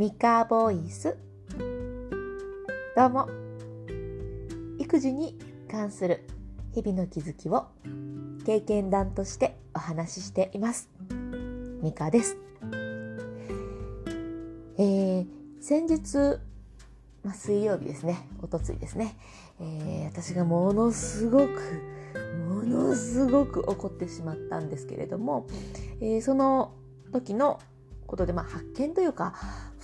ミカボイス。どうも。育児に関する日々の気づきを経験談としてお話ししています。ミカです。えー、先日、まあ、水曜日ですね。おとついですね、えー、私がものすごくものすごく怒ってしまったんですけれども、えー、その時のことで、まあ、発見というか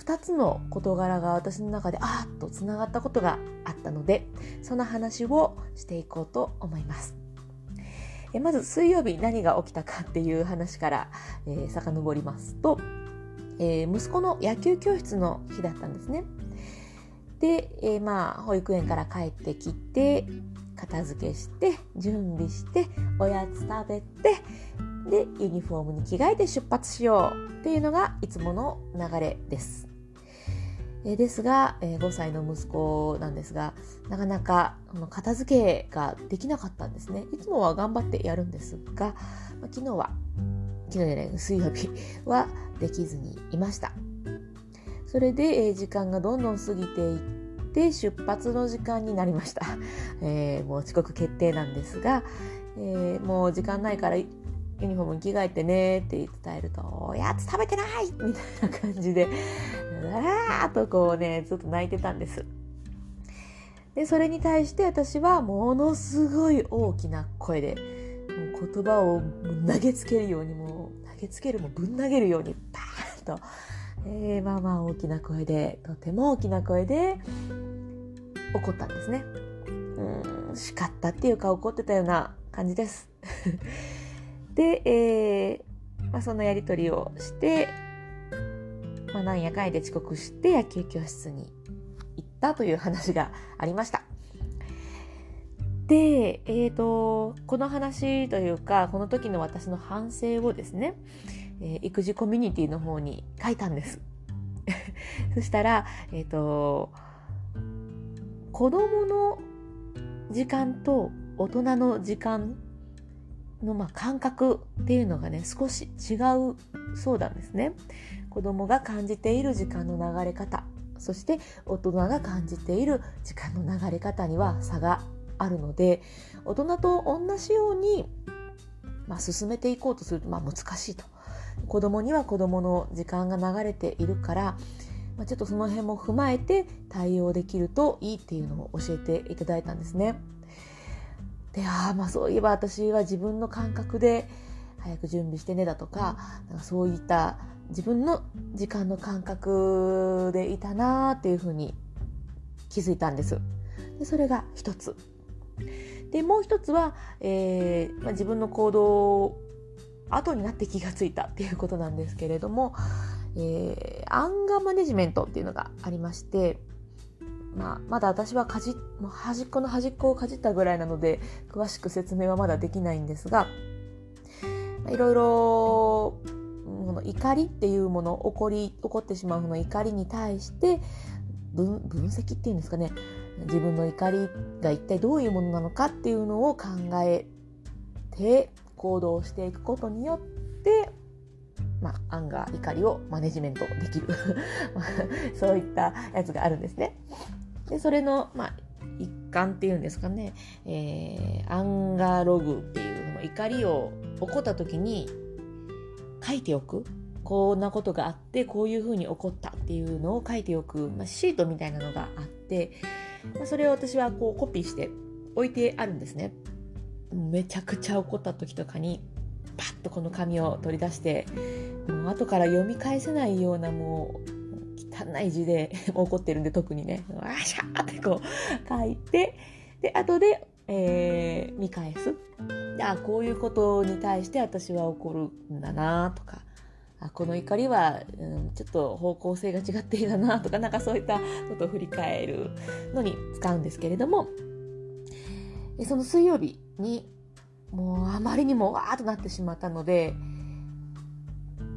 2つの事柄が私の中であーっとつながったことがあったのでその話をしていこうと思います。えまず水曜日何が起きたかっていう話から、えー、遡りますと、えー、息子の野球教室の日だったんですね。で、えー、まあ保育園から帰ってきて片付けして準備しておやつ食べてでユニフォームに着替えて出発しようっていうのがいつもの流れです。えですが、え5歳の息子なんですがなかなかこの片付けができなかったんですね。いつもは頑張ってやるんですが、ま昨日は昨日じゃない水曜日はできずにいました。それで、え時間がどんどん過ぎていって出発の時間になりました、えー、もう遅刻決定なんですが、えー、もう時間ないからユニフォーム着替えてねって伝えると、おやつ食べてないみたいな感じで、うわーっとこうね、ずっと泣いてたんです。で、それに対して私はものすごい大きな声で、もう言葉を投げつけるように、もう投げつけるもぶん投げるように、バーンと、えー、まあまあ大きな声で、とても大きな声で怒ったんですね。うん、叱ったっていうか怒ってたような感じです。で、えーまあ、そのやり取りをして、まあ、なんやかんやで遅刻して野球教室に行ったという話がありました。で、えーと、この話というかこの時の私の反省をですね、えー、育児コミュニティの方に書いたんです。そしたら、えっ、ー、と子供の時間と大人の時間のまあ感覚っていうのがね少し違うそうなんですね。子供が感じている時間の流れ方そして大人が感じている時間の流れ方には差があるので大人と同じように、まあ、進めていこうとすると、まあ、難しいと子供には子供の時間が流れているから、ま、ちょっとその辺も踏まえて対応できるといいっていうのを教えていただいたんですね。でああまあそういえば私は自分の感覚で早く準備してねだとかなんかそういった自分の時間の感覚でいたなっていうふうに気づいたんです。でそれが一つ。でもう一つは、えーまあ、自分の行動後になって気がついたっていうことなんですけれども、えー、アンガーマネジメントっていうのがありましてまあ、まだ私はかじもう端っこの端っこをかじったぐらいなので詳しく説明はまだできないんですがいろいろ怒りっていうもの起こり起こってしまうの怒りに対して分分析っていうんですかね自分の怒りが一体どういうものなのかっていうのを考えて行動していくことによってまあ、 anger 怒りをマネジメントできる そういったやつがあるんですね。でそれの、まあ、一環っていうんですかね、えー、 anger log っていうの怒りを怒った時に書いておく。こんなことがあってこういうふうに怒ったっていうのを書いておく、まあ、シートみたいなのがあって、まあ、それを私はこうコピーして置いてあるんですね。めちゃくちゃ怒った時とかにパッとこの紙を取り出してもう後から読み返せないようなもう汚い字で 怒ってるんで特にね。わしゃーってこう書いてで後で、えー、見返す。あこういうことに対して私は怒るんだなとかあこの怒りは、うん、ちょっと方向性が違っているなとかなんかそういったことを振り返るのに使うんですけれどもその水曜日にもうあまりにもわーっとなってしまったので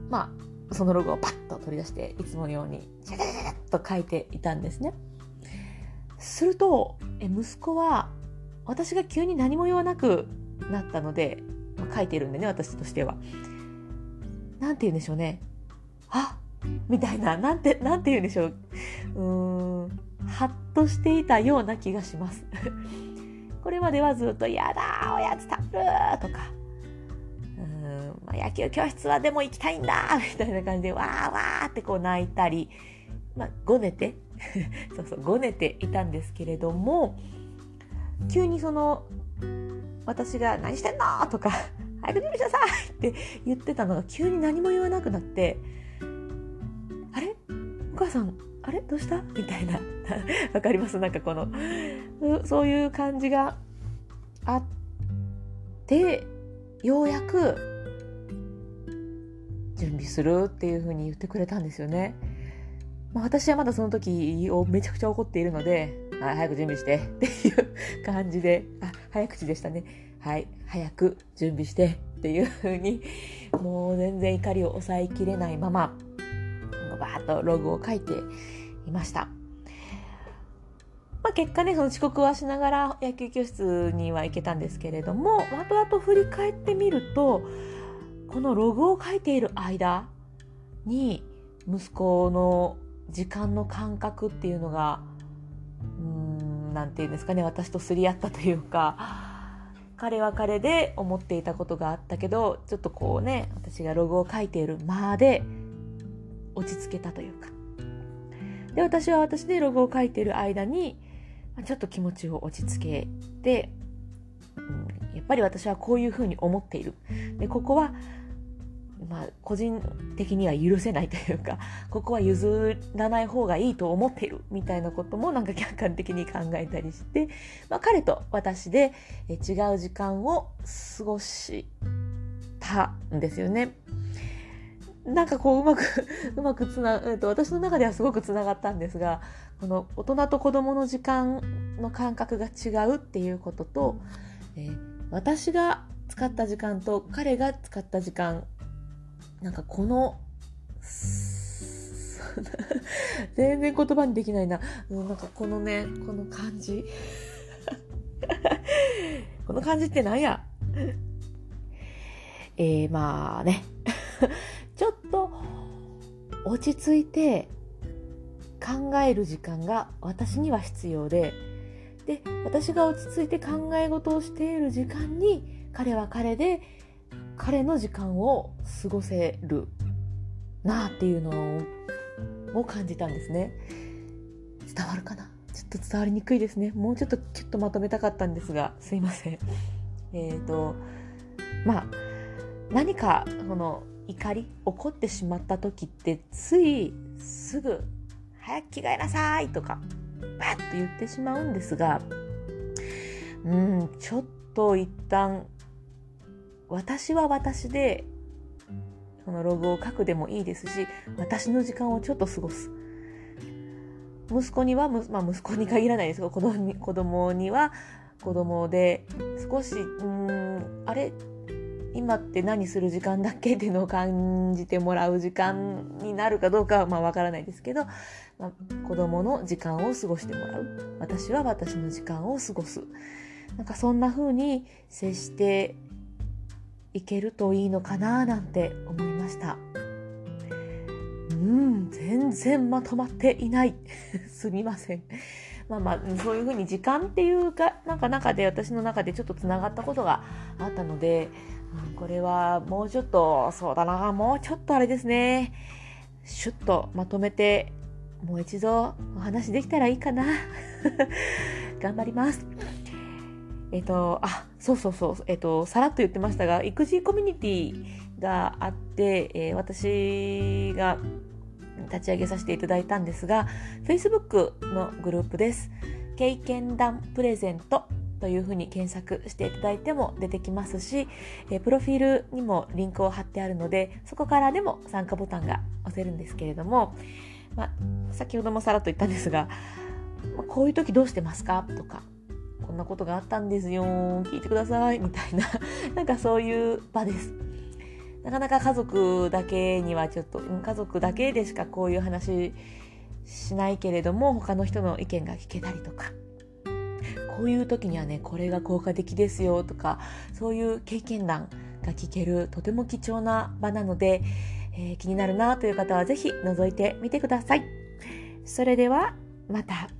まあそのロゴをパッと取り出していつものようにジャジャジャッと書いていたんですね。するとえ息子は私が急に何も言わなくなったので、まあ、書いてるんでね私としては。なんて言うんでしょうね。あみたいな、なんて、なんて言うんでしょう。うーん、ハッとしていたような気がします。これまではずっと、やだおやつ食べるとか、まあ、野球教室はでも行きたいんだ みたいな感じで、わーわーってこう泣いたり、まあ、ごねて、そうそう、ごねていたんですけれども、急にその、私が何してんの？とか、早く準備しなさい！って言ってたのが急に何も言わなくなって、あれ？お母さん、あれ？どうした？みたいな。わかります？なんかこの、そういう感じがあって、ようやく準備するっていうふうに言ってくれたんですよね。まあ、私はまだその時をめちゃくちゃ怒っているので、はい、早く準備して っていう感じで、あ、早口でしたね。はい、早く準備してっていう風に、もう全然怒りを抑えきれないまま、バーッとログを書いていました。まあ、結果ね、その遅刻はしながら野球教室には行けたんですけれども、後々振り返ってみると、このログを書いている間に、息子の時間の感覚っていうのが、うーん、なんていうんですかね、私とすり合ったというか、彼は彼で思っていたことがあったけどちょっとこうね私がログを書いている間で落ち着けたというか。で私は私でログを書いている間にちょっと気持ちを落ち着けて、ぱり私はこういうふうに思っているでここはまあ、個人的には許せないというか ここは譲らない方がいいと思っているみたいなこともなんか客観的に考えたりして、まあ、彼と私で違う時間を過ごしたんですよね。なんかこううまく うまくつな、えーと、私の中ではすごくつながったんですがこの大人と子供の時間の感覚が違うっていうことと、えー、私が使った時間と彼が使った時間なんかこの 全然言葉にできないな。なんかこのね、この感じ。この感じって何や？えー、まあね。ちょっと落ち着いて考える時間が私には必要で、で、私が落ち着いて考え事をしている時間に彼は彼で彼の時間を過ごせるなあっていうのを感じたんですね。伝わるかな？ちょっと伝わりにくいですね。もうちょっとキュッとまとめたかったんですがすいません。えっ、ー、とまあ何かこの怒り怒ってしまった時ってついすぐ「早く着替えなさい」とかバッと言ってしまうんですがうんちょっと一旦私は私でそのログを書くでもいいですし私の時間をちょっと過ごす。息子には、まあ、息子に限らないですけど子供に子供には子供で少しうんあれ今って何する時間だっけ？っていうのを感じてもらう時間になるかどうかはまあわからないですけど、まあ、子供の時間を過ごしてもらう。私は私の時間を過ごす。なんかそんな風に接していけるといいのかななんて思いました。うん全然まとまっていない。すみません。まあまあそういうふうに時間っていうかなんか中で私の中でちょっとつながったことがあったので、うん、これはもうちょっとそうだなもうちょっとあれですね。シュッとまとめてもう一度お話できたらいいかな。頑張ります。えっ、とあそうそうそう、えっと、さらっと言ってましたが、育児コミュニティがあって、えー、私が立ち上げさせていただいたんですが、Facebook のグループです。経験談プレゼントというふうに検索していただいても出てきますし、プロフィールにもリンクを貼ってあるので、そこからでも参加ボタンが押せるんですけれども、ま、先ほどもさらっと言ったんですが、ま、こういう時どうしてますかとか、こんなことがあったんですよ聞いてくださいみたいななんかそういう場ですなかなか家族だけにはちょっと、家族だけでしかこういう話しないけれども他の人の意見が聞けたりとかこういう時にはねこれが効果的ですよとかそういう経験談が聞けるとても貴重な場なので、えー、気になるなという方はぜひ覗いてみてください。それではまた。